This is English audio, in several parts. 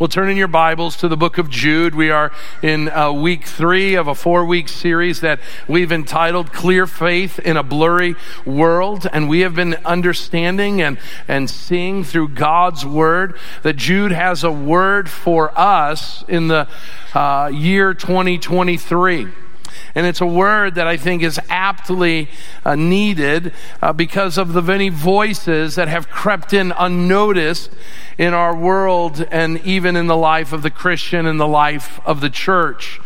Well, turn in your Bibles to the book of Jude. We are in uh, week three of a four week series that we've entitled Clear Faith in a Blurry World. And we have been understanding and, and seeing through God's Word that Jude has a word for us in the uh, year 2023. And it's a word that I think is aptly uh, needed uh, because of the many voices that have crept in unnoticed in our world and even in the life of the Christian and the life of the church.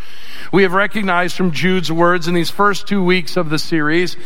We have recognized from Jude's words in these first two weeks of the series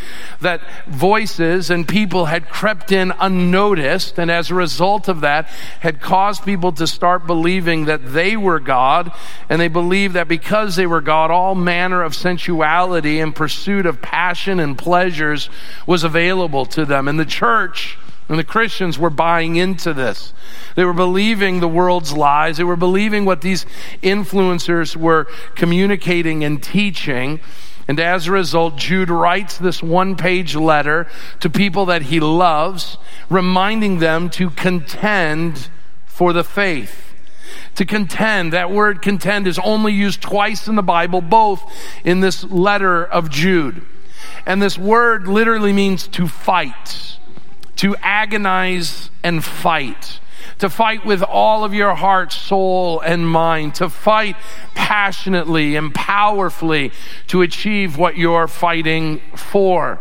that voices and people had crept in unnoticed, and as a result of that, had caused people to start believing that they were God, and they believed that because they were God, all manner of sensuality and pursuit of passion and pleasures was available to them. And the church, and the Christians were buying into this. They were believing the world's lies. They were believing what these influencers were communicating and teaching. And as a result, Jude writes this one page letter to people that he loves, reminding them to contend for the faith. To contend, that word contend is only used twice in the Bible, both in this letter of Jude. And this word literally means to fight to agonize and fight. To fight with all of your heart, soul, and mind. To fight passionately and powerfully to achieve what you're fighting for.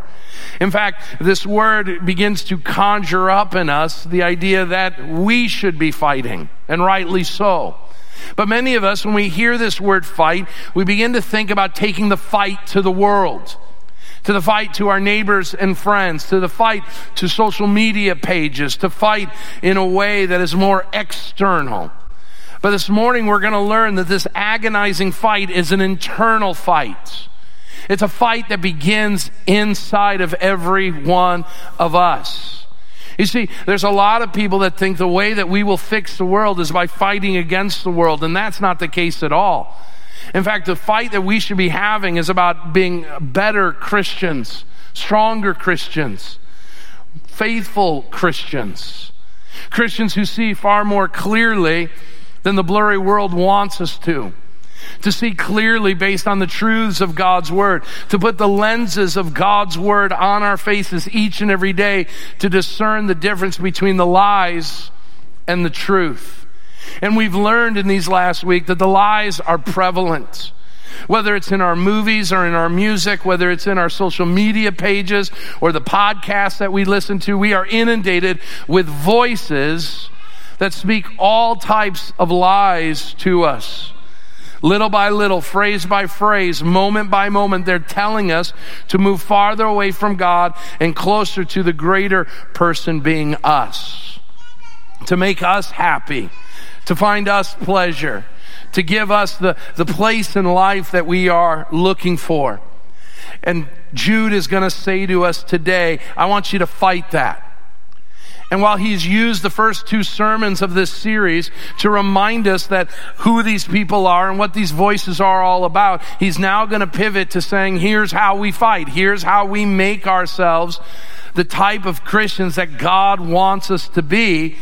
In fact, this word begins to conjure up in us the idea that we should be fighting, and rightly so. But many of us, when we hear this word fight, we begin to think about taking the fight to the world to the fight to our neighbors and friends, to the fight to social media pages, to fight in a way that is more external. But this morning we're going to learn that this agonizing fight is an internal fight. It's a fight that begins inside of every one of us. You see, there's a lot of people that think the way that we will fix the world is by fighting against the world, and that's not the case at all. In fact, the fight that we should be having is about being better Christians, stronger Christians, faithful Christians, Christians who see far more clearly than the blurry world wants us to. To see clearly based on the truths of God's Word, to put the lenses of God's Word on our faces each and every day, to discern the difference between the lies and the truth. And we've learned in these last week that the lies are prevalent. Whether it's in our movies or in our music, whether it's in our social media pages or the podcasts that we listen to, we are inundated with voices that speak all types of lies to us. Little by little, phrase by phrase, moment by moment, they're telling us to move farther away from God and closer to the greater person being us. To make us happy to find us pleasure, to give us the, the place in life that we are looking for. And Jude is going to say to us today, I want you to fight that. And while he's used the first two sermons of this series to remind us that who these people are and what these voices are all about, he's now going to pivot to saying, here's how we fight. Here's how we make ourselves the type of Christians that God wants us to be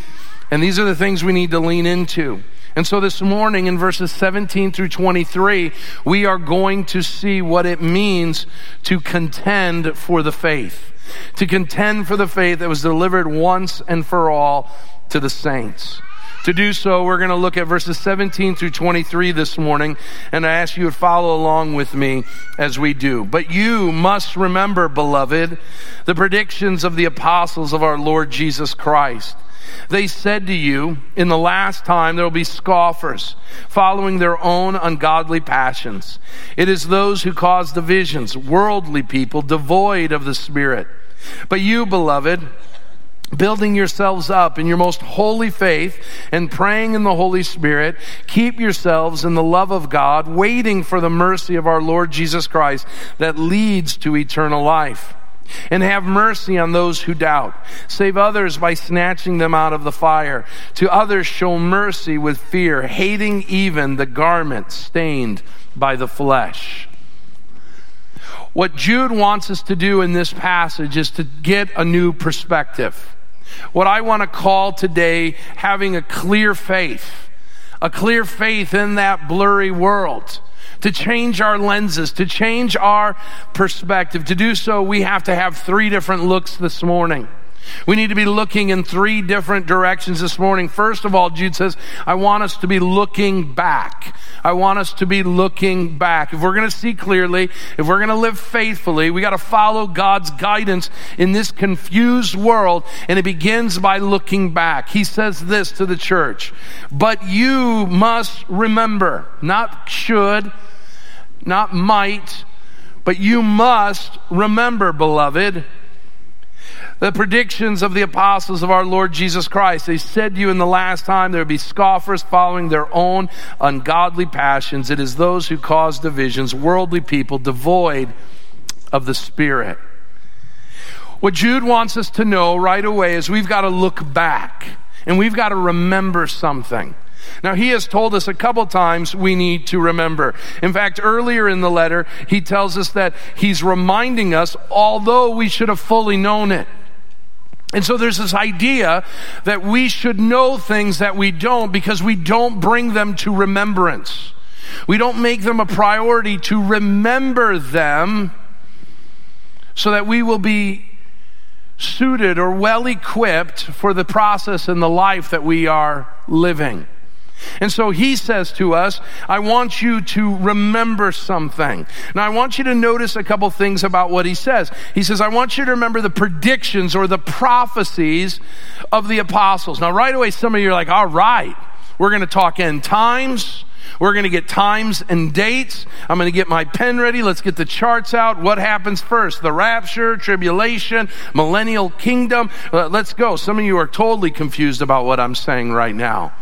and these are the things we need to lean into. And so this morning in verses 17 through 23, we are going to see what it means to contend for the faith. To contend for the faith that was delivered once and for all to the saints. To do so, we're going to look at verses 17 through 23 this morning, and I ask you to follow along with me as we do. But you must remember, beloved, the predictions of the apostles of our Lord Jesus Christ they said to you, in the last time there will be scoffers, following their own ungodly passions. It is those who cause divisions, worldly people, devoid of the Spirit. But you, beloved, building yourselves up in your most holy faith and praying in the Holy Spirit, keep yourselves in the love of God, waiting for the mercy of our Lord Jesus Christ that leads to eternal life. And have mercy on those who doubt. Save others by snatching them out of the fire. To others show mercy with fear, hating even the garment stained by the flesh. What Jude wants us to do in this passage is to get a new perspective. What I want to call today having a clear faith a clear faith in that blurry world to change our lenses, to change our perspective. To do so, we have to have three different looks this morning. We need to be looking in three different directions this morning. First of all, Jude says, I want us to be looking back. I want us to be looking back. If we're going to see clearly, if we're going to live faithfully, we got to follow God's guidance in this confused world, and it begins by looking back. He says this to the church, but you must remember, not should, not might, but you must remember, beloved, the predictions of the apostles of our Lord Jesus Christ. They said to you in the last time there would be scoffers following their own ungodly passions. It is those who cause divisions, worldly people devoid of the Spirit. What Jude wants us to know right away is we've got to look back and we've got to remember something. Now, he has told us a couple times we need to remember. In fact, earlier in the letter, he tells us that he's reminding us, although we should have fully known it. And so there's this idea that we should know things that we don't because we don't bring them to remembrance. We don't make them a priority to remember them so that we will be suited or well equipped for the process and the life that we are living. And so he says to us, I want you to remember something. Now I want you to notice a couple things about what he says. He says, I want you to remember the predictions or the prophecies of the apostles. Now right away, some of you are like, all right, we're going to talk end times. We're going to get times and dates. I'm going to get my pen ready. Let's get the charts out. What happens first? The rapture, tribulation, millennial kingdom. Uh, let's go. Some of you are totally confused about what I'm saying right now.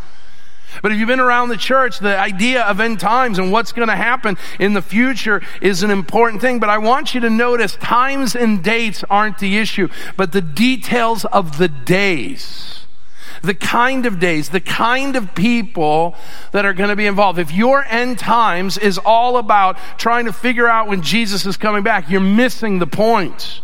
But if you've been around the church, the idea of end times and what's going to happen in the future is an important thing. But I want you to notice times and dates aren't the issue, but the details of the days. The kind of days, the kind of people that are going to be involved. If your end times is all about trying to figure out when Jesus is coming back, you're missing the point.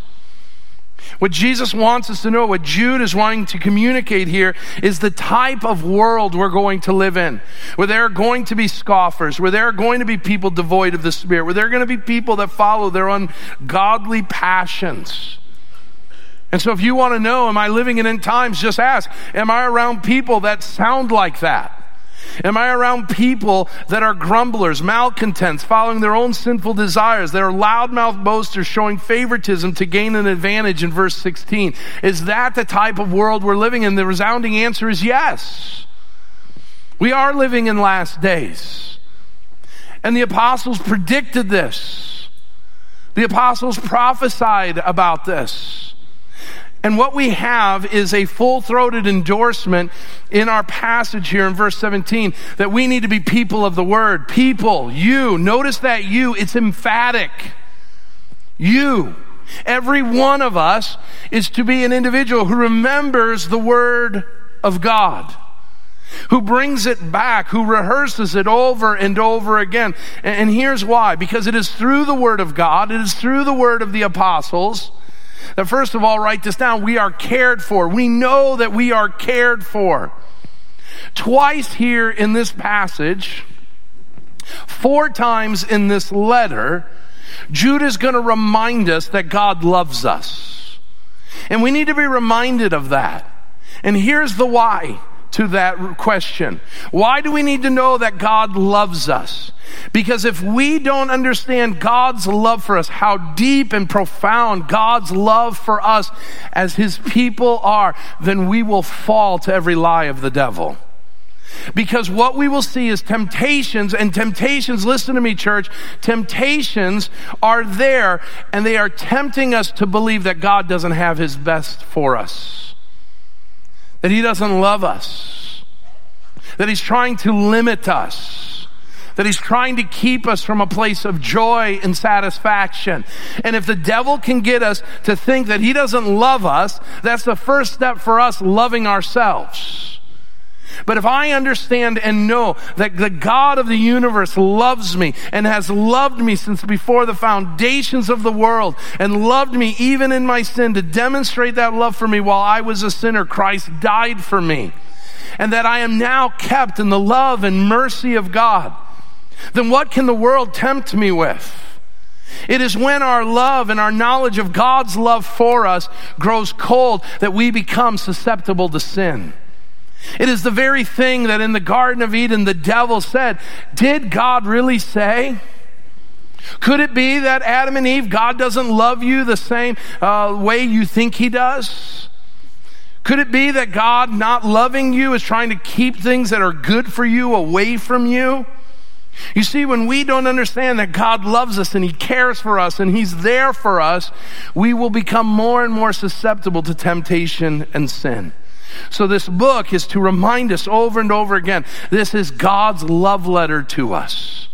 What Jesus wants us to know, what Jude is wanting to communicate here, is the type of world we're going to live in. Where there are going to be scoffers, where there are going to be people devoid of the Spirit, where there are going to be people that follow their ungodly passions. And so if you want to know, am I living in end times, just ask, am I around people that sound like that? Am I around people that are grumblers, malcontents, following their own sinful desires? that are loudmouth boasters showing favoritism to gain an advantage in verse 16. Is that the type of world we're living in? The resounding answer is yes. We are living in last days. And the apostles predicted this. The apostles prophesied about this. And what we have is a full throated endorsement in our passage here in verse 17 that we need to be people of the word. People, you. Notice that you, it's emphatic. You. Every one of us is to be an individual who remembers the word of God who brings it back, who rehearses it over and over again. And, here's why because it is through the Word of God, it is through the Word of the apostles that first of all, write this down. We are cared for. We know that we are cared for. Twice here in this passage, four times in this letter, Jude is going to remind us that God loves us. And we need to be reminded of that. And here's the why to that question. Why do we need to know that God loves us? Because if we don't understand God's love for us, how deep and profound God's love for us as His people are, then we will fall to every lie of the devil. Because what we will see is temptations, and temptations, listen to me, church, temptations are there, and they are tempting us to believe that God doesn't have His best for us, that He doesn't love us, that He's trying to limit us that he's trying to keep us from a place of joy and satisfaction. And if the devil can get us to think that he doesn't love us, that's the first step for us loving ourselves. But if I understand and know that the God of the universe loves me and has loved me since before the foundations of the world and loved me even in my sin to demonstrate that love for me while I was a sinner, Christ died for me. and that I am now kept in the love and mercy of God, then what can the world tempt me with? It is when our love and our knowledge of God's love for us grows cold that we become susceptible to sin. It is the very thing that in the Garden of Eden the devil said, Did God really say? Could it be that Adam and Eve, God doesn't love you the same uh, way you think He does? Could it be that God not loving you is trying to keep things that are good for you away from you? You see, when we don't understand that God loves us and He cares for us and He's there for us, we will become more and more susceptible to temptation and sin. So, this book is to remind us over and over again this is God's love letter to us.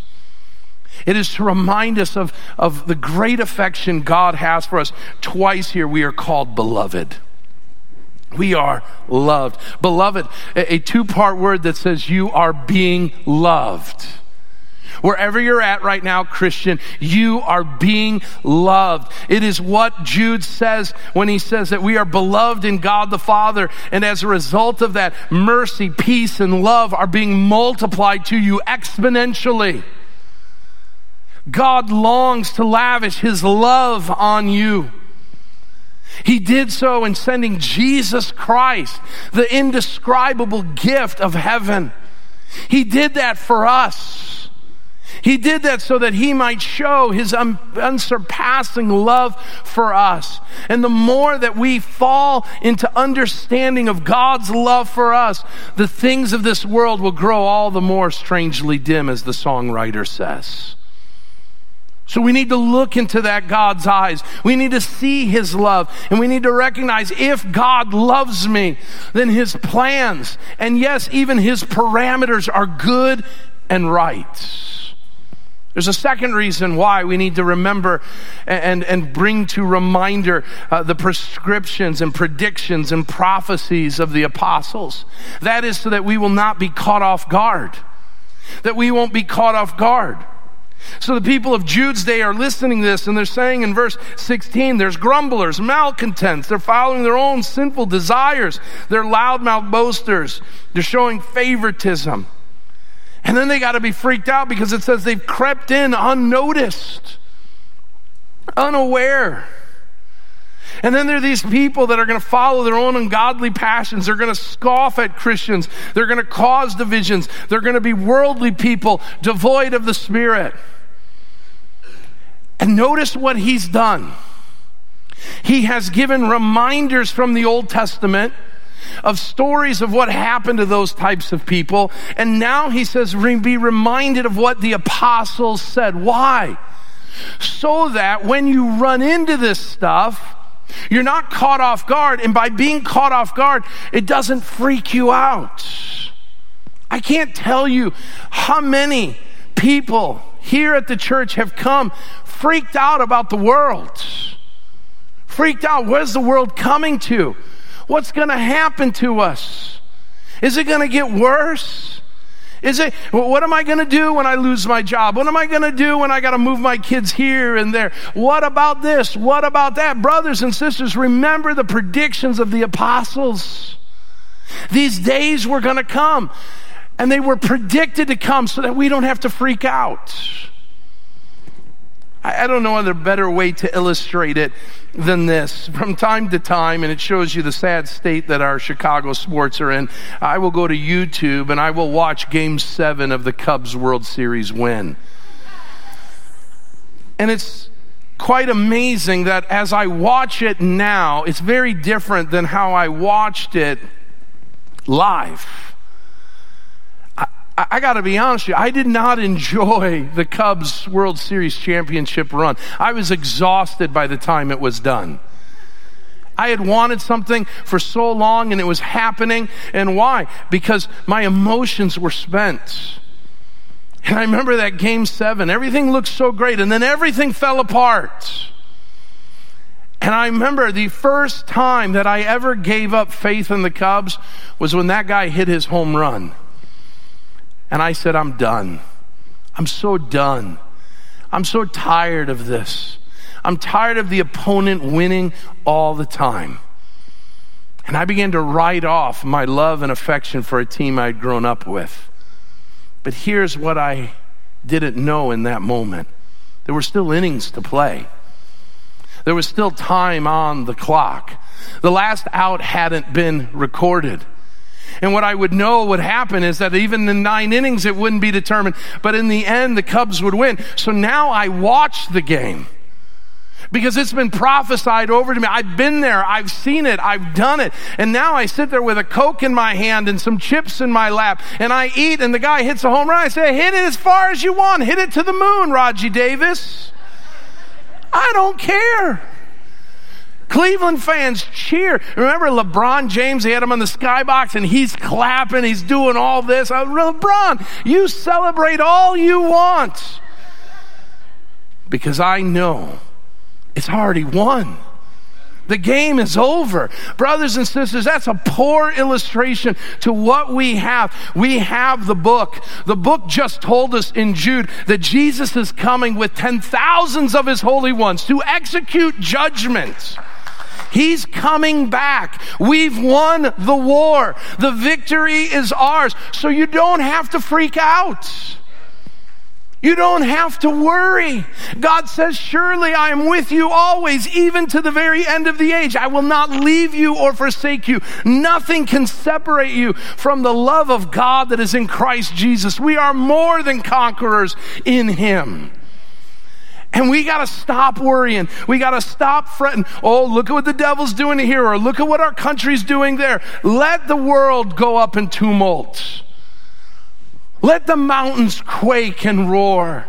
It is to remind us of, of the great affection God has for us. Twice here we are called beloved. We are loved. Beloved, a, a two part word that says you are being loved. Wherever you're at right now, Christian, you are being loved. It is what Jude says when he says that we are beloved in God the Father. And as a result of that, mercy, peace, and love are being multiplied to you exponentially. God longs to lavish his love on you. He did so in sending Jesus Christ, the indescribable gift of heaven. He did that for us. He did that so that he might show his un- unsurpassing love for us. And the more that we fall into understanding of God's love for us, the things of this world will grow all the more strangely dim, as the songwriter says. So we need to look into that God's eyes. We need to see His love. And we need to recognize if God loves me, then His plans and yes, even His parameters are good and right. There's a second reason why we need to remember and, and bring to reminder uh, the prescriptions and predictions and prophecies of the apostles. That is so that we will not be caught off guard. That we won't be caught off guard. So the people of Jude's day are listening to this and they're saying in verse 16, there's grumblers, malcontents. They're following their own sinful desires. They're loudmouth boasters. They're showing favoritism. And then they got to be freaked out because it says they've crept in unnoticed, unaware. And then there are these people that are going to follow their own ungodly passions. They're going to scoff at Christians. They're going to cause divisions. They're going to be worldly people devoid of the Spirit. And notice what he's done. He has given reminders from the Old Testament of stories of what happened to those types of people. And now he says, be reminded of what the apostles said. Why? So that when you run into this stuff, you're not caught off guard. And by being caught off guard, it doesn't freak you out. I can't tell you how many people here at the church have come freaked out about the world. Freaked out. Where's the world coming to? What's going to happen to us? Is it going to get worse? Is it, what am I going to do when I lose my job? What am I going to do when I got to move my kids here and there? What about this? What about that? Brothers and sisters, remember the predictions of the apostles. These days were going to come, and they were predicted to come so that we don't have to freak out. I, don't know other better way to illustrate it than this. From time to time, and it shows you the sad state that our Chicago sports are in, I will go to YouTube and I will watch game seven of the Cubs World Series win. And it's quite amazing that as I watch it now, it's very different than how I watched it live. I, I got to be honest with you, I did not enjoy the Cubs World Series championship run. I was exhausted by the time it was done. I had wanted something for so long and it was happening. And why? Because my emotions were spent. And I remember that game seven. Everything looked so great, and then everything fell apart. And I remember the first time that I ever gave up faith in the Cubs was when that guy hit his home run. And I said, I'm done. I'm so done. I'm so tired of this. I'm tired of the opponent winning all the time. And I began to write off my love and affection for a team I'd grown up with. But here's what I didn't know in that moment there were still innings to play, there was still time on the clock. The last out hadn't been recorded. And what I would know would happen is that even in nine innings, it wouldn't be determined. But in the end, the Cubs would win. So now I watch the game because it's been prophesied over to me. I've been there. I've seen it. I've done it. And now I sit there with a Coke in my hand and some chips in my lap and I eat and the guy hits a home run. I say, hit it as far as you want. Hit it to the moon, Rajai Davis. I don't care. Cleveland fans cheer. Remember LeBron James? They had him on the skybox and he's clapping. He's doing all this. Uh, LeBron, you celebrate all you want. Because I know it's already won. The game is over. Brothers and sisters, that's a poor illustration to what we have. We have the book. The book just told us in Jude that Jesus is coming with ten thousands of his holy ones to execute judgment. He's coming back. We've won the war. The victory is ours. So you don't have to freak out. You don't have to worry. God says, Surely I am with you always, even to the very end of the age. I will not leave you or forsake you. Nothing can separate you from the love of God that is in Christ Jesus. We are more than conquerors in Him. And we got to stop worrying. We got to stop fretting. Oh, look at what the devil's doing here, or look at what our country's doing there. Let the world go up in tumult. Let the mountains quake and roar.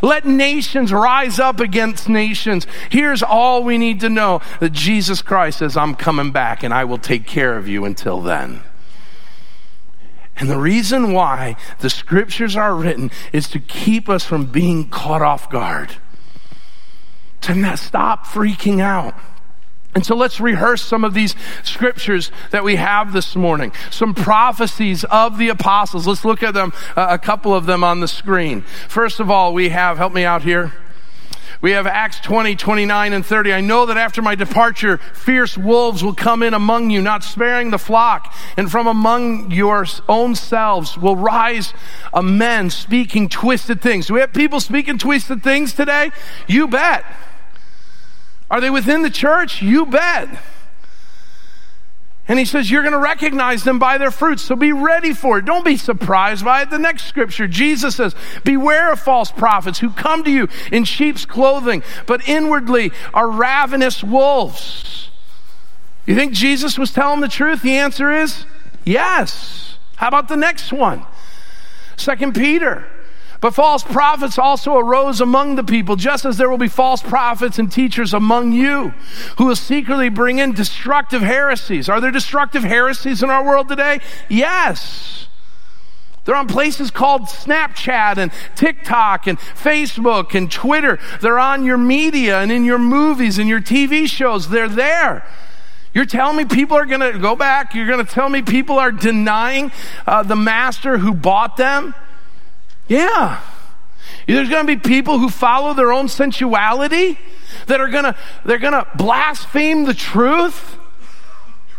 Let nations rise up against nations. Here's all we need to know that Jesus Christ says, I'm coming back and I will take care of you until then. And the reason why the scriptures are written is to keep us from being caught off guard to not stop freaking out. And so let's rehearse some of these scriptures that we have this morning. Some prophecies of the apostles. Let's look at them, uh, a couple of them on the screen. First of all, we have, help me out here. We have Acts 20, 29, and 30. I know that after my departure, fierce wolves will come in among you, not sparing the flock. And from among your own selves will rise a men speaking twisted things. Do we have people speaking twisted things today? You bet. Are they within the church? You bet. And he says, You're going to recognize them by their fruits. So be ready for it. Don't be surprised by it. The next scripture, Jesus says, Beware of false prophets who come to you in sheep's clothing, but inwardly are ravenous wolves. You think Jesus was telling the truth? The answer is yes. How about the next one? Second Peter but false prophets also arose among the people, just as there will be false prophets and teachers among you who will secretly bring in destructive heresies. Are there destructive heresies in our world today? Yes. They're on places called Snapchat and TikTok and Facebook and Twitter. They're on your media and in your movies and your TV shows. They're there. You're telling me people are going to go back? You're going to tell me people are denying uh, the master who bought them? Yeah. There's going to be people who follow their own sensuality that are going to they're going to blaspheme the truth.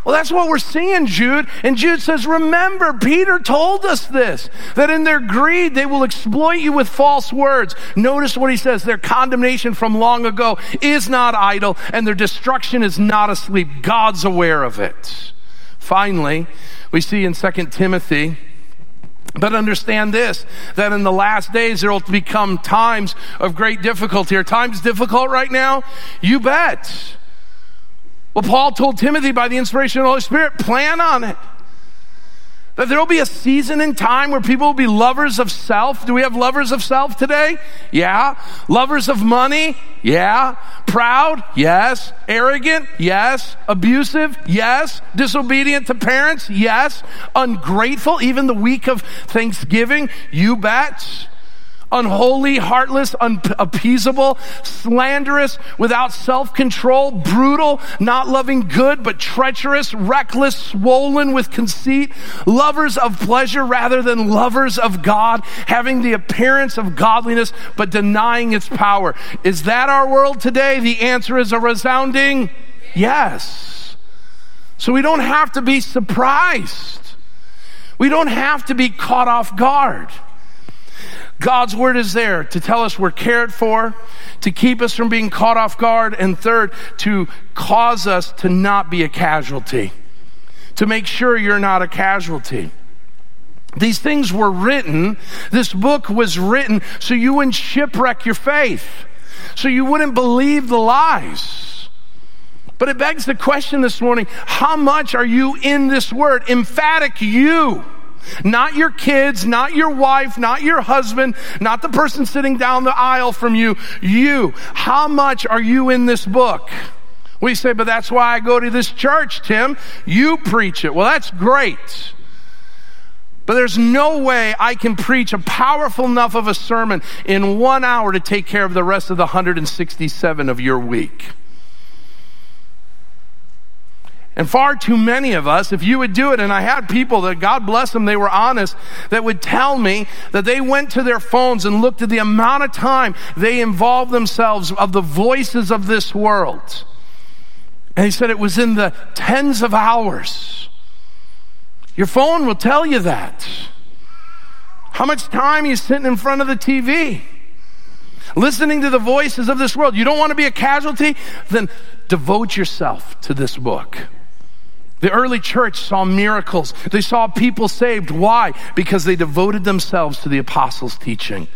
Well, that's what we're seeing, Jude. And Jude says, Remember, Peter told us this, that in their greed they will exploit you with false words. Notice what he says their condemnation from long ago is not idle, and their destruction is not asleep. God's aware of it. Finally, we see in 2 Timothy but understand this, that in the last days there will become times of great difficulty. Are times difficult right now? You bet. Well, Paul told Timothy by the inspiration of the Holy Spirit, plan on it. That there will be a season in time where people will be lovers of self. Do we have lovers of self today? Yeah. Lovers of money? Yeah. Proud? Yes. Arrogant? Yes. Abusive? Yes. Disobedient to parents? Yes. Ungrateful? Even the week of Thanksgiving? You bet unholy, heartless, unappeasable, slanderous, without self control, brutal, not loving good, but treacherous, reckless, swollen with conceit, lovers of pleasure rather than lovers of God, having the appearance of godliness, but denying its power. Is that our world today? The answer is a resounding yes. So we don't have to be surprised. We don't have to be caught off guard. God's word is there to tell us we're cared for, to keep us from being caught off guard, and third, to cause us to not be a casualty, to make sure you're not a casualty. These things were written, this book was written so you wouldn't shipwreck your faith, so you wouldn't believe the lies. But it begs the question this morning how much are you in this word? Emphatic you. Not your kids, not your wife, not your husband, not the person sitting down the aisle from you. You. How much are you in this book? We say, but that's why I go to this church, Tim. You preach it. Well, that's great. But there's no way I can preach a powerful enough of a sermon in one hour to take care of the rest of the 167 of your week. And far too many of us, if you would do it, and I had people that, God bless them, they were honest, that would tell me that they went to their phones and looked at the amount of time they involved themselves of the voices of this world. And he said it was in the tens of hours. Your phone will tell you that. How much time you sitting in front of the TV? Listening to the voices of this world. You don't want to be a casualty? Then devote yourself to this book. The early church saw miracles. They saw people saved. Why? Because they devoted themselves to the apostles' teaching.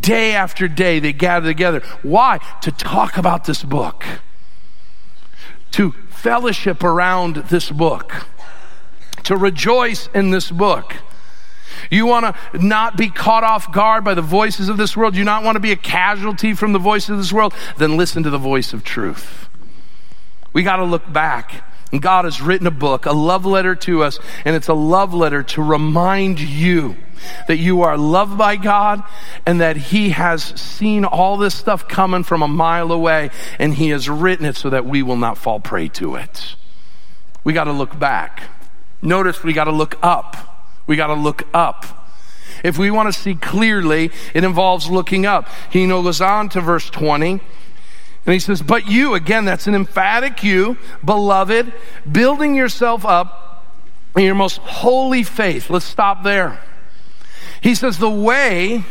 Day after day, they gathered together. Why? To talk about this book, to fellowship around this book, to rejoice in this book. You want to not be caught off guard by the voices of this world? You not want to be a casualty from the voices of this world? Then listen to the voice of truth. We got to look back and God has written a book, a love letter to us, and it's a love letter to remind you that you are loved by God and that He has seen all this stuff coming from a mile away and He has written it so that we will not fall prey to it. We got to look back. Notice we got to look up. We got to look up. If we want to see clearly, it involves looking up. He goes on to verse 20. And he says, But you, again, that's an emphatic you, beloved, building yourself up in your most holy faith. Let's stop there. He says, The way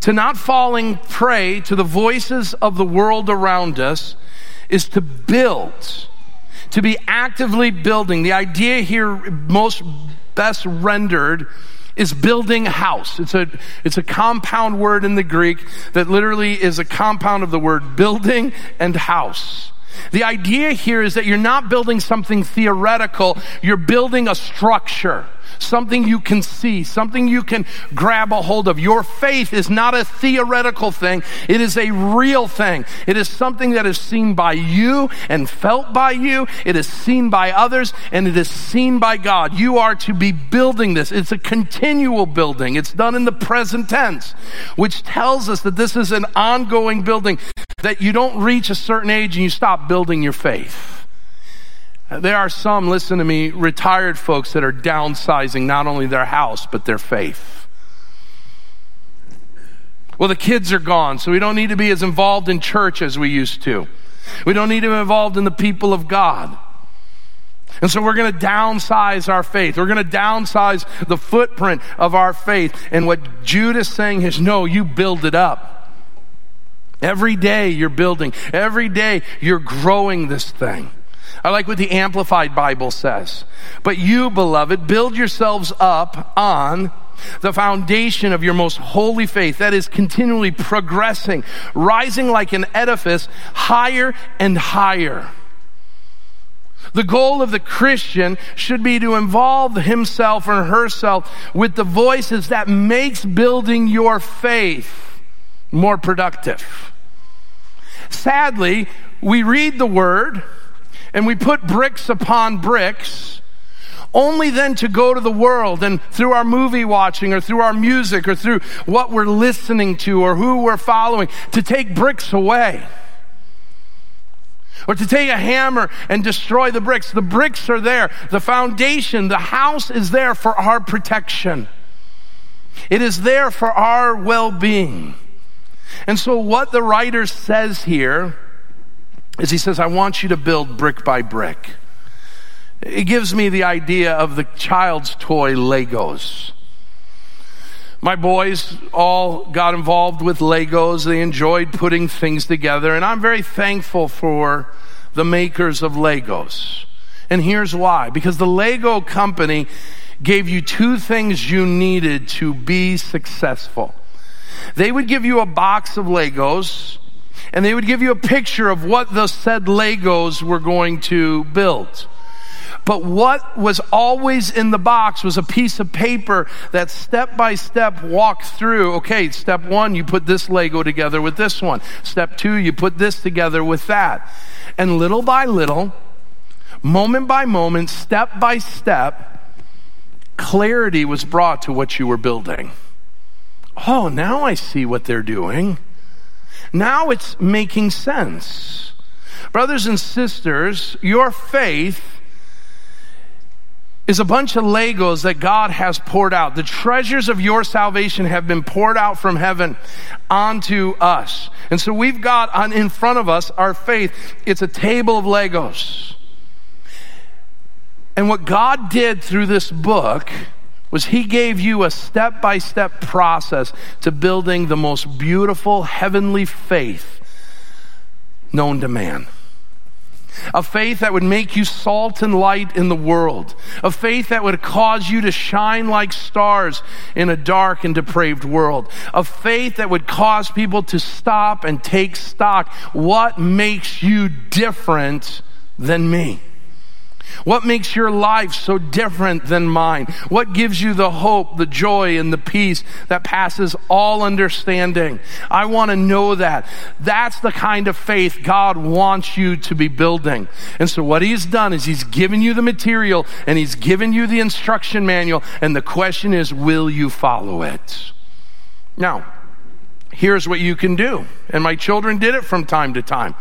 to not falling prey to the voices of the world around us is to build, to be actively building. The idea here, most best rendered, is building a house. It's a, it's a compound word in the Greek that literally is a compound of the word building and house. The idea here is that you're not building something theoretical, you're building a structure something you can see, something you can grab a hold of. Your faith is not a theoretical thing, it is a real thing. It is something that is seen by you and felt by you, it is seen by others, and it is seen by God. You are to be building this. It's a continual building, it's done in the present tense, which tells us that this is an ongoing building, that you don't reach a certain age and you stop building your faith. There are some, listen to me, retired folks that are downsizing not only their house, but their faith. Well, the kids are gone, so we don't need to be as involved in church as we used to. We don't need to be involved in the people of God. And so we're going to downsize our faith. We're going to downsize the footprint of our faith. And what Jude is saying is no, you build it up. Every day you're building. Every day you're growing this thing. I like what the Amplified Bible says. But you, beloved, build yourselves up on the foundation of your most holy faith that is continually progressing, rising like an edifice higher and higher. The goal of the Christian should be to involve himself or herself with the voices that makes building your faith more productive. Sadly, we read the word and we put bricks upon bricks, only then to go to the world and through our movie watching or through our music or through what we're listening to or who we're following to take bricks away. Or to take a hammer and destroy the bricks. The bricks are there. The foundation, the house is there for our protection. It is there for our well being. And so, what the writer says here is he says, I want you to build brick by brick. It gives me the idea of the child's toy Legos. My boys all got involved with Legos. They enjoyed putting things together, and I'm very thankful for the makers of Legos. And here's why because the Lego company gave you two things you needed to be successful. They would give you a box of Legos, and they would give you a picture of what the said Legos were going to build. But what was always in the box was a piece of paper that step by step walked through. Okay, step one, you put this Lego together with this one. Step two, you put this together with that. And little by little, moment by moment, step by step, clarity was brought to what you were building. Oh, now I see what they're doing. Now it's making sense. Brothers and sisters, your faith is a bunch of Legos that God has poured out. The treasures of your salvation have been poured out from heaven onto us. And so we've got on in front of us our faith. It's a table of Legos. And what God did through this book was he gave you a step by step process to building the most beautiful heavenly faith known to man. A faith that would make you salt and light in the world. A faith that would cause you to shine like stars in a dark and depraved world. A faith that would cause people to stop and take stock. What makes you different than me? What makes your life so different than mine? What gives you the hope, the joy, and the peace that passes all understanding? I want to know that. That's the kind of faith God wants you to be building. And so what he's done is he's given you the material and he's given you the instruction manual. And the question is, will you follow it? Now, here's what you can do. And my children did it from time to time.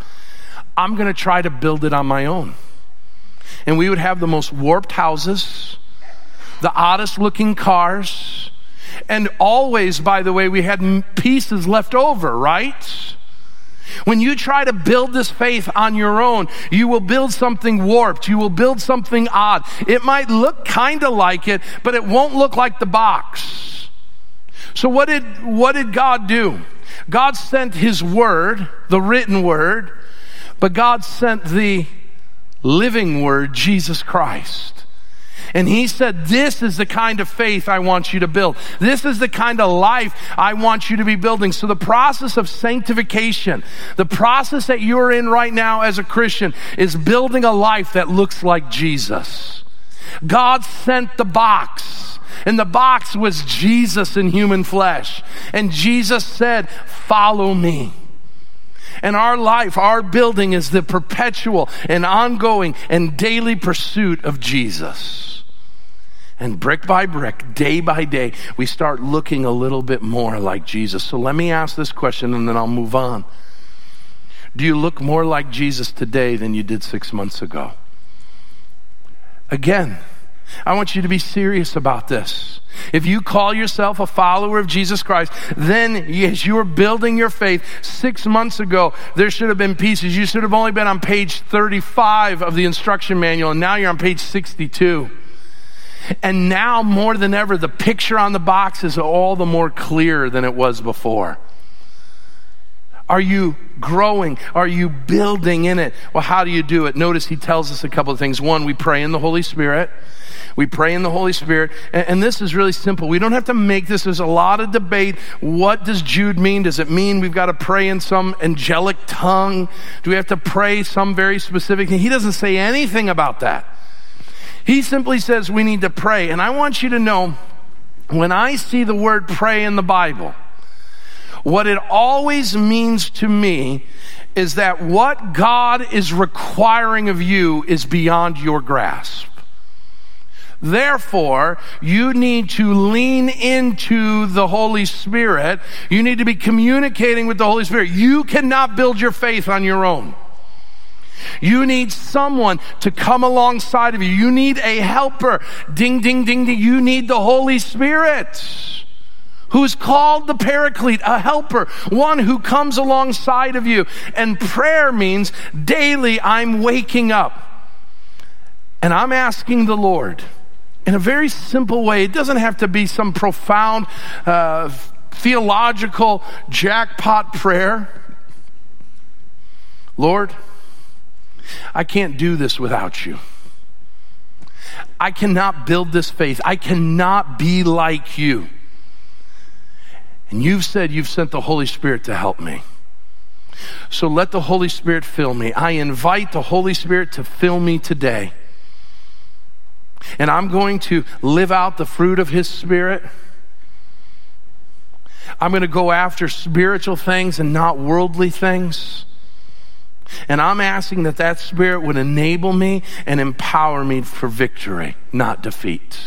I'm going to try to build it on my own and we would have the most warped houses, the oddest looking cars, and always, by the way, we had pieces left over, right? When you try to build this faith on your own, you will build something warped. You will build something odd. It might look kind of like it, but it won't look like the box. So what did, what did God do? God sent His Word, the written Word, but God sent the living word, Jesus Christ. And he said, This is the kind of faith I want you to build. This is the kind of life I want you to be building. So, the process of sanctification, the process that you're in right now as a Christian, is building a life that looks like Jesus. God sent the box, and the box was Jesus in human flesh. And Jesus said, Follow me. And our life, our building is the perpetual and ongoing and daily pursuit of Jesus. And brick by brick, day by day, we start looking a little bit more like Jesus. So let me ask this question and then I'll move on. Do you look more like Jesus today than you did six months ago? Again, I want you to be serious about this. If you call yourself a follower of Jesus Christ, then as you're building your faith six months ago, there should have been pieces. You should have only been on page 35 of the instruction manual, and now you're on page 62. And now, more than ever, the picture on the box is all the more clear than it was before. Are you growing? Are you building in it? Well, how do you do it? Notice he tells us a couple of things. One, we pray in the Holy Spirit. We pray in the Holy Spirit. And, and, this is really simple. We don't have to make this. There's a lot of debate. What does Jude mean? Does it mean we've got to pray in some angelic tongue? Do we have to pray some very specific thing? He doesn't say anything about that. He simply says we need to pray. And I want you to know when I see the word pray in the Bible, what it always means to me is that what God is requiring of you is beyond your grasp. Therefore, you need to lean into the Holy Spirit. You need to be communicating with the Holy Spirit. You cannot build your faith on your own. You need someone to come alongside of you. You need a helper. Ding, ding, ding, ding. You need the Holy Spirit who is called the paraclete, a helper, one who comes alongside of you. And prayer means daily I'm waking up And I'm asking the Lord in a very simple way. It doesn't have to be some profound uh, theological jackpot prayer. Lord, I can't do this without you. I cannot build this faith. I cannot be like you. And you've said you've sent the Holy Spirit to help me. So let the Holy Spirit fill me. I invite the Holy Spirit to fill me today. And I'm going to live out the fruit of His Spirit. I'm going to go after spiritual things and not worldly things. And I'm asking that that Spirit would enable me and empower me for victory, not defeat.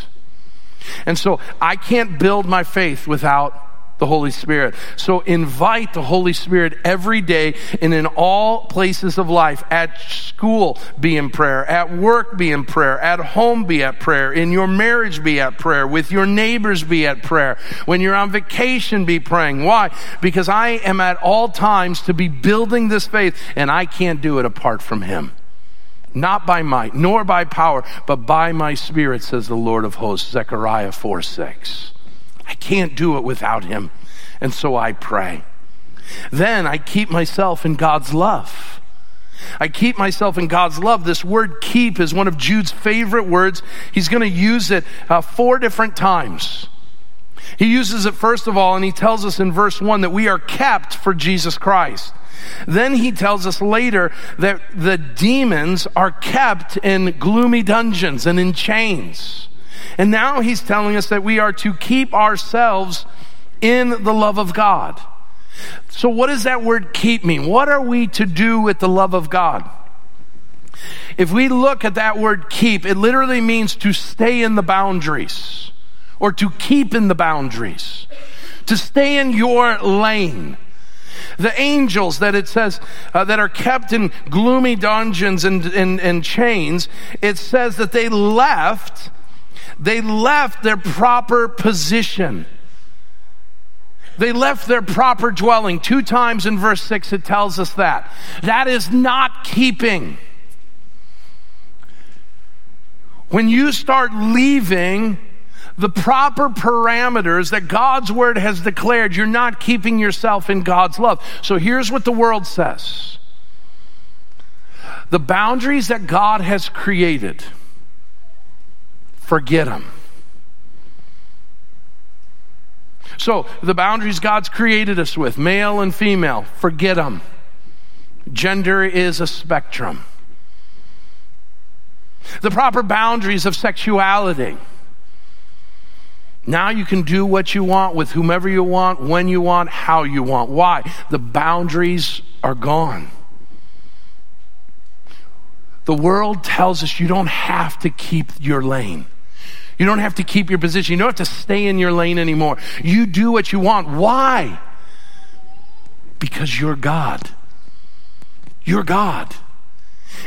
And so I can't build my faith without the Holy Spirit. So invite the Holy Spirit every day and in all places of life. At school, be in prayer. At work, be in prayer. At home, be at prayer. In your marriage, be at prayer. With your neighbors, be at prayer. When you're on vacation, be praying. Why? Because I am at all times to be building this faith and I can't do it apart from Him. Not by might, nor by power, but by my spirit, says the Lord of hosts, Zechariah 4 6. I can't do it without him. And so I pray. Then I keep myself in God's love. I keep myself in God's love. This word keep is one of Jude's favorite words. He's going to use it uh, four different times. He uses it first of all, and he tells us in verse 1 that we are kept for Jesus Christ. Then he tells us later that the demons are kept in gloomy dungeons and in chains. And now he's telling us that we are to keep ourselves in the love of God. So, what does that word keep mean? What are we to do with the love of God? If we look at that word keep, it literally means to stay in the boundaries or to keep in the boundaries, to stay in your lane. The angels that it says uh, that are kept in gloomy dungeons and, and, and chains, it says that they left they left their proper position. They left their proper dwelling. Two times in verse 6 it tells us that. That is not keeping. When you start leaving the proper parameters that God's word has declared, you're not keeping yourself in God's love. So here's what the world says the boundaries that God has created forget them. So, the boundaries God's created us with, male and female, forget them. Gender is a spectrum. The proper boundaries of sexuality. Now you can do what you want with whomever you want, when you want, how you want. Why? The boundaries are gone. The world tells us you don't have to keep your lane. You don't have to keep your position. You don't have to stay in your lane anymore. You do what you want. Why? Because you're God. You're God.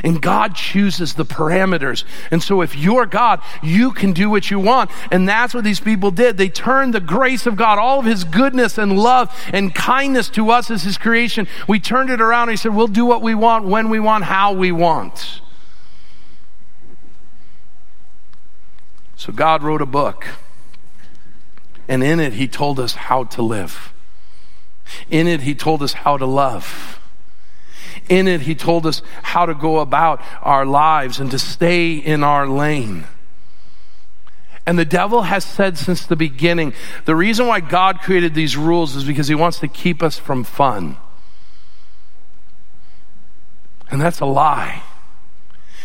And God chooses the parameters. And so if you're God, you can do what you want. And that's what these people did. They turned the grace of God, all of his goodness and love and kindness to us as his creation. We turned it around and he said, we'll do what we want, when we want, how we want. So God wrote a book, and in it, He told us how to live. In it, He told us how to love. In it, He told us how to go about our lives and to stay in our lane. And the devil has said since the beginning the reason why God created these rules is because he wants to keep us from fun. And that's a lie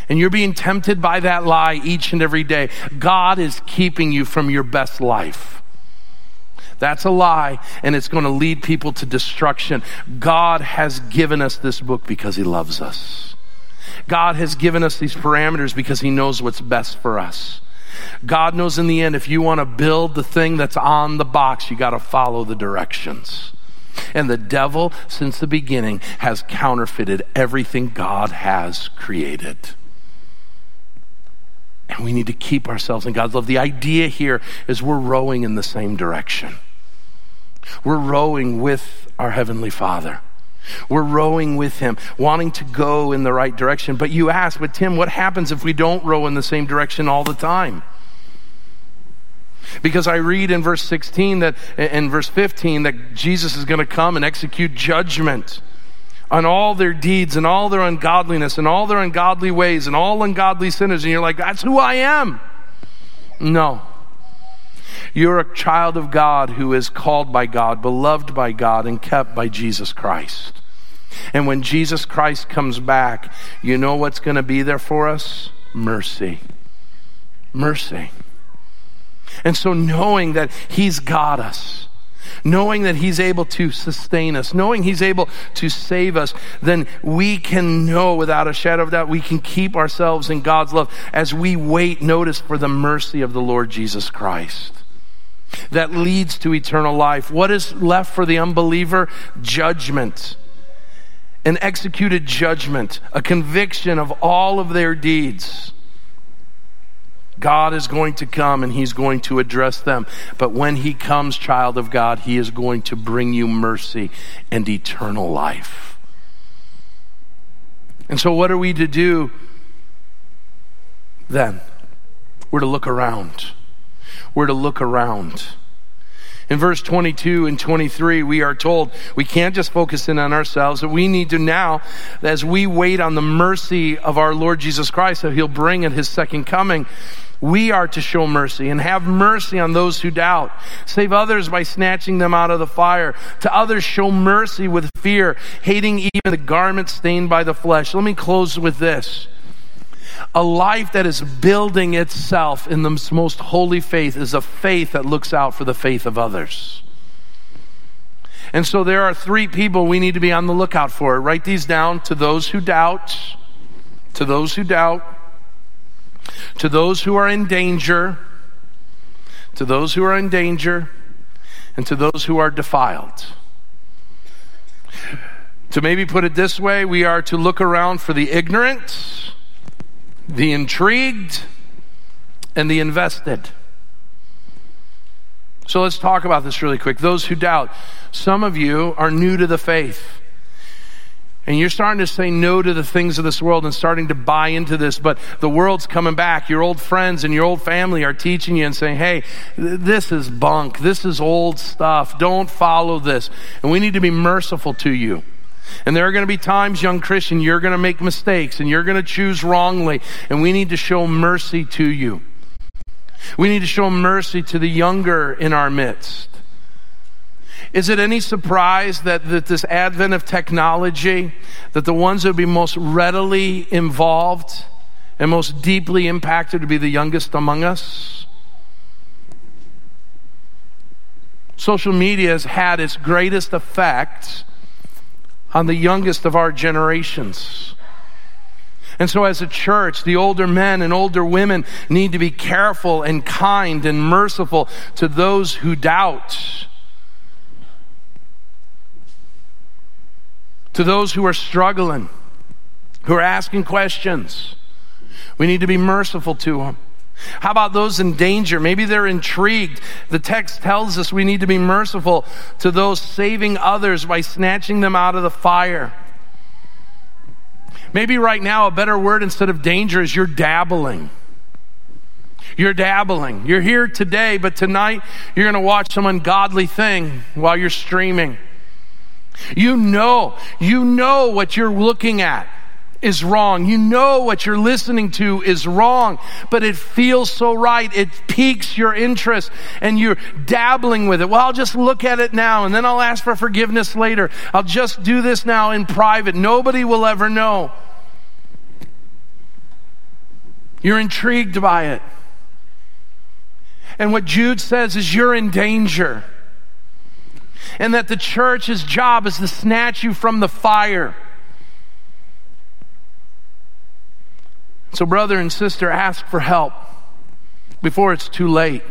and you're being tempted by that lie each and every day, God is keeping you from your best life. That's a lie, and it's going to lead people to destruction. God has given us this book because He loves us. God has given us these parameters because He knows what's best for us. God knows in the end, if you want to build the thing that's on the box, you got to follow the directions. And the devil, since the beginning, has counterfeited everything God has created. And we need to keep ourselves in God's love. The idea here is we're rowing in the same direction. We're rowing with our Heavenly Father. We're rowing with him, wanting to go in the right direction. But you ask, but Tim, what happens if we don't row in the same direction all the time? Because I read in verse 16 that, in verse 15, that Jesus is going to come and execute judgment on all their deeds and all their ungodliness and all their ungodly ways and all ungodly sinners. And you're like, that's who I am. No. You're a child of God who is called by God, beloved by God, and kept by Jesus Christ. And when Jesus Christ comes back, you know what's going to be there for us? Mercy. Mercy. And so, knowing that He's got us, knowing that He's able to sustain us, knowing He's able to save us, then we can know without a shadow of doubt, we can keep ourselves in God's love as we wait, notice, for the mercy of the Lord Jesus Christ that leads to eternal life. What is left for the unbeliever? Judgment. An executed judgment, a conviction of all of their deeds. God is going to come and He's going to address them. But when He comes, child of God, He is going to bring you mercy and eternal life. And so, what are we to do then? We're to look around. We're to look around. In verse 22 and 23, we are told we can't just focus in on ourselves, but we need to now, as we wait on the mercy of our Lord Jesus Christ that He'll bring at His second coming, we are to show mercy and have mercy on those who doubt. Save others by snatching them out of the fire. To others, show mercy with fear, hating even the garment stained by the flesh. Let me close with this. A life that is building itself in the most holy faith is a faith that looks out for the faith of others. And so there are three people we need to be on the lookout for. Write these down to those who doubt, to those who doubt, to those who are in danger, to those who are in danger, and to those who are defiled. To maybe put it this way, we are to look around for the ignorant the intrigued, and the invested. So let's talk about this really quick. Those who doubt, some of you are new to the faith. And you're starting to say no to the things of this world and starting to buy into this, but the world's coming back. Your old friends and your old family are teaching you and saying, hey, this is bunk. This is old stuff. Don't follow this. And we need to be merciful to you. And there are going to be times, young Christian, you're going to make mistakes and you're going to choose wrongly. And we need to show mercy to you. We need to show mercy to the younger in our midst. Is it any surprise that, that this advent of technology, that the ones that would be most readily involved and most deeply impacted would be the youngest among us? Social media has had its greatest effect on the youngest of our generations. And so, as a church, the older men and older women need to be careful and kind and merciful to those who doubt, to those who are struggling, who are asking questions. We need to be merciful to them. How about those in danger? Maybe they're intrigued. The text tells us we need to be merciful to those saving others by snatching them out of the fire. Maybe right now, a better word instead of danger is you're dabbling. You're dabbling. You're here today, but tonight you're going to watch some ungodly thing while you're streaming. You know, you know what you're looking at is wrong. You know what you're listening to is wrong, but it feels so right. It piques your interest and you're dabbling with it. Well, I'll just look at it now and then I'll ask for forgiveness later. I'll just do this now in private. Nobody will ever know. You're intrigued by it. And what Jude says is you're in danger. And that the church's job is to snatch you from the fire. So, brother and sister, ask for help before it's too late.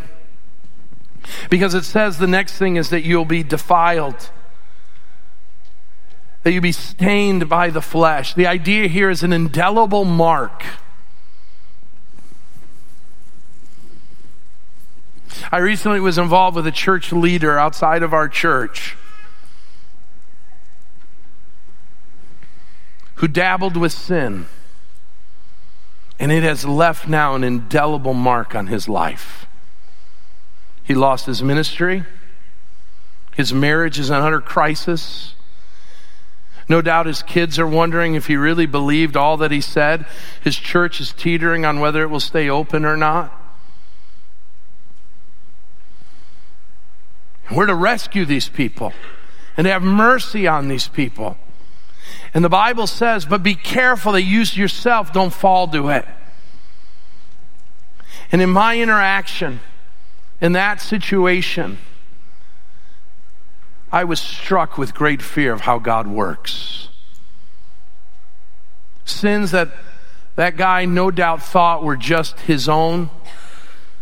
Because it says the next thing is that you'll be defiled, that you'll be stained by the flesh. The idea here is an indelible mark. I recently was involved with a church leader outside of our church who dabbled with sin. And it has left now an indelible mark on his life. He lost his ministry. His marriage is utter crisis. No doubt his kids are wondering if he really believed all that he said. His church is teetering on whether it will stay open or not. We're to rescue these people and have mercy on these people. And the Bible says, but be careful that you yourself don't fall to it. And in my interaction, in that situation, I was struck with great fear of how God works. Sins that that guy no doubt thought were just his own,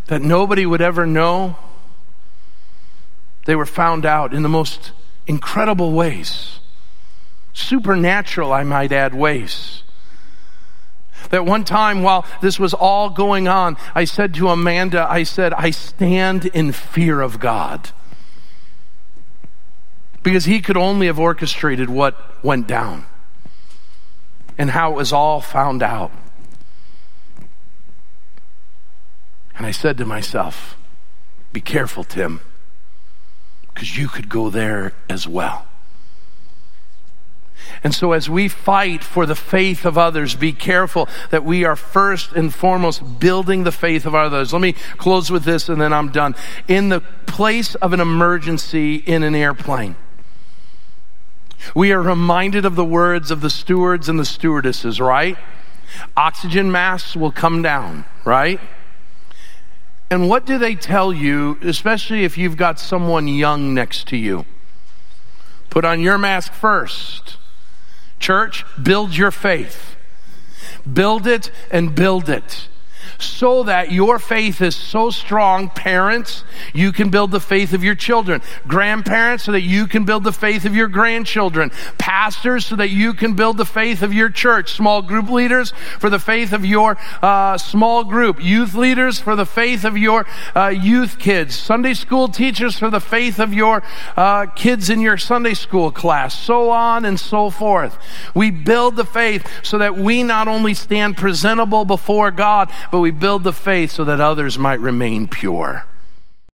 that nobody would ever know, they were found out in the most incredible ways. Supernatural, I might add, ways. That one time while this was all going on, I said to Amanda, I said, I stand in fear of God. Because he could only have orchestrated what went down and how it was all found out. And I said to myself, Be careful, Tim, because you could go there as well. And so, as we fight for the faith of others, be careful that we are first and foremost building the faith of others. Let me close with this and then I'm done. In the place of an emergency in an airplane, we are reminded of the words of the stewards and the stewardesses, right? Oxygen masks will come down, right? And what do they tell you, especially if you've got someone young next to you? Put on your mask first. Church, build your faith. Build it and build it so that your faith is so strong, parents, you can build the faith of your children. Grandparents, so that you can build the faith of your grandchildren. Pastors, so that you can build the faith of your church. Small group leaders, for the faith of your uh, small group. Youth leaders, for the faith of your uh, youth kids. Sunday school teachers, for the faith of your uh, kids in your Sunday school class. So on and so forth. We build the faith so that we not only stand presentable before God, but we build the faith so that others might remain pure.